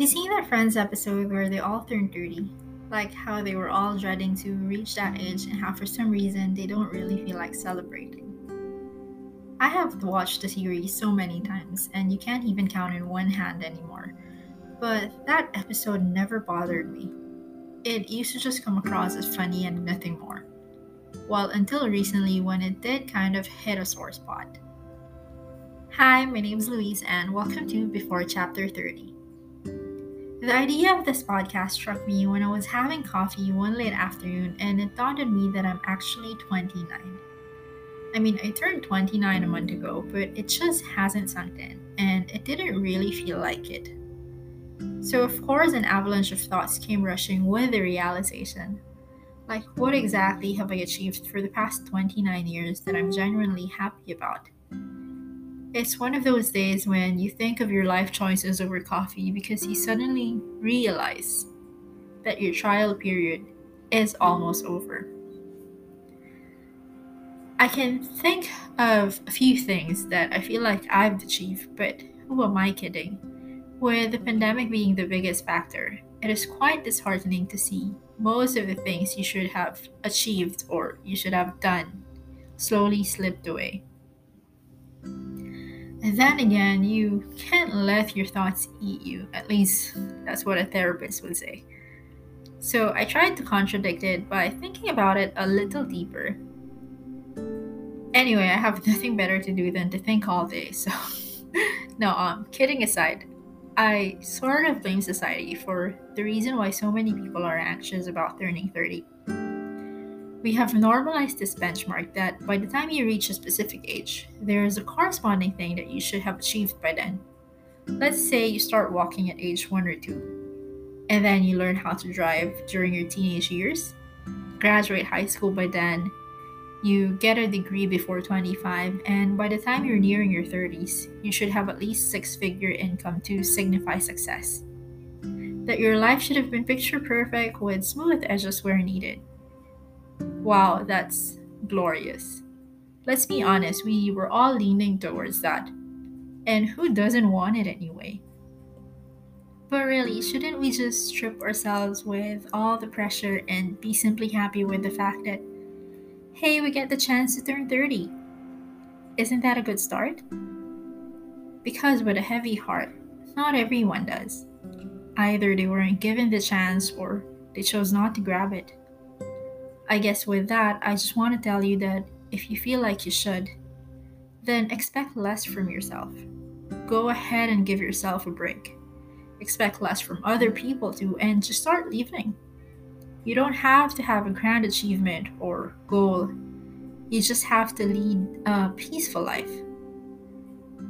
Have you seen that Friends episode where they all turned 30? Like how they were all dreading to reach that age and how for some reason they don't really feel like celebrating. I have watched the series so many times and you can't even count in one hand anymore. But that episode never bothered me. It used to just come across as funny and nothing more. Well, until recently when it did kind of hit a sore spot. Hi, my name is Louise, and welcome to Before Chapter 30. The idea of this podcast struck me when I was having coffee one late afternoon, and it dawned on me that I'm actually 29. I mean, I turned 29 a month ago, but it just hasn't sunk in, and it didn't really feel like it. So, of course, an avalanche of thoughts came rushing with the realization like, what exactly have I achieved for the past 29 years that I'm genuinely happy about? It's one of those days when you think of your life choices over coffee because you suddenly realize that your trial period is almost over. I can think of a few things that I feel like I've achieved, but who am I kidding? With the pandemic being the biggest factor, it is quite disheartening to see most of the things you should have achieved or you should have done slowly slipped away. And then again, you can't let your thoughts eat you. At least that's what a therapist would say. So I tried to contradict it by thinking about it a little deeper. Anyway, I have nothing better to do than to think all day, so no, um, kidding aside, I sort of blame society for the reason why so many people are anxious about turning 30. We have normalized this benchmark that by the time you reach a specific age, there is a corresponding thing that you should have achieved by then. Let's say you start walking at age 1 or 2, and then you learn how to drive during your teenage years, graduate high school by then, you get a degree before 25, and by the time you're nearing your 30s, you should have at least six figure income to signify success. That your life should have been picture perfect with smooth edges where needed Wow, that's glorious. Let's be honest, we were all leaning towards that. And who doesn't want it anyway? But really, shouldn't we just strip ourselves with all the pressure and be simply happy with the fact that, hey, we get the chance to turn 30? Isn't that a good start? Because with a heavy heart, not everyone does. Either they weren't given the chance or they chose not to grab it. I guess with that, I just want to tell you that if you feel like you should, then expect less from yourself. Go ahead and give yourself a break. Expect less from other people too, and just start leaving. You don't have to have a grand achievement or goal. You just have to lead a peaceful life.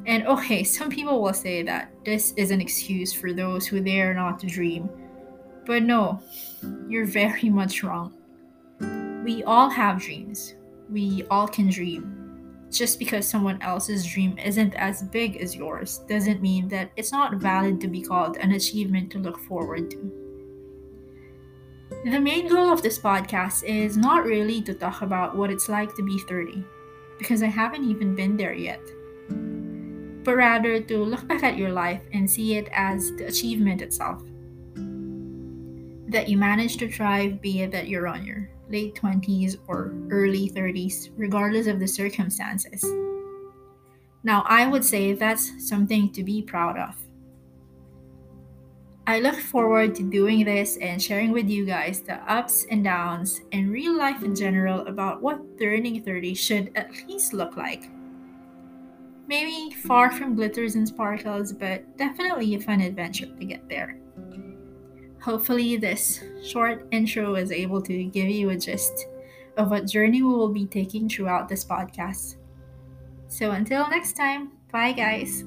And okay, some people will say that this is an excuse for those who dare not to dream. But no, you're very much wrong. We all have dreams. We all can dream. Just because someone else's dream isn't as big as yours doesn't mean that it's not valid to be called an achievement to look forward to. The main goal of this podcast is not really to talk about what it's like to be 30, because I haven't even been there yet, but rather to look back at your life and see it as the achievement itself. That you managed to thrive, be it that you're on your late 20s, or early 30s, regardless of the circumstances. Now, I would say that's something to be proud of. I look forward to doing this and sharing with you guys the ups and downs and real life in general about what turning 30 should at least look like. Maybe far from glitters and sparkles, but definitely a fun adventure to get there. Hopefully, this short intro is able to give you a gist of what journey we will be taking throughout this podcast. So, until next time, bye guys.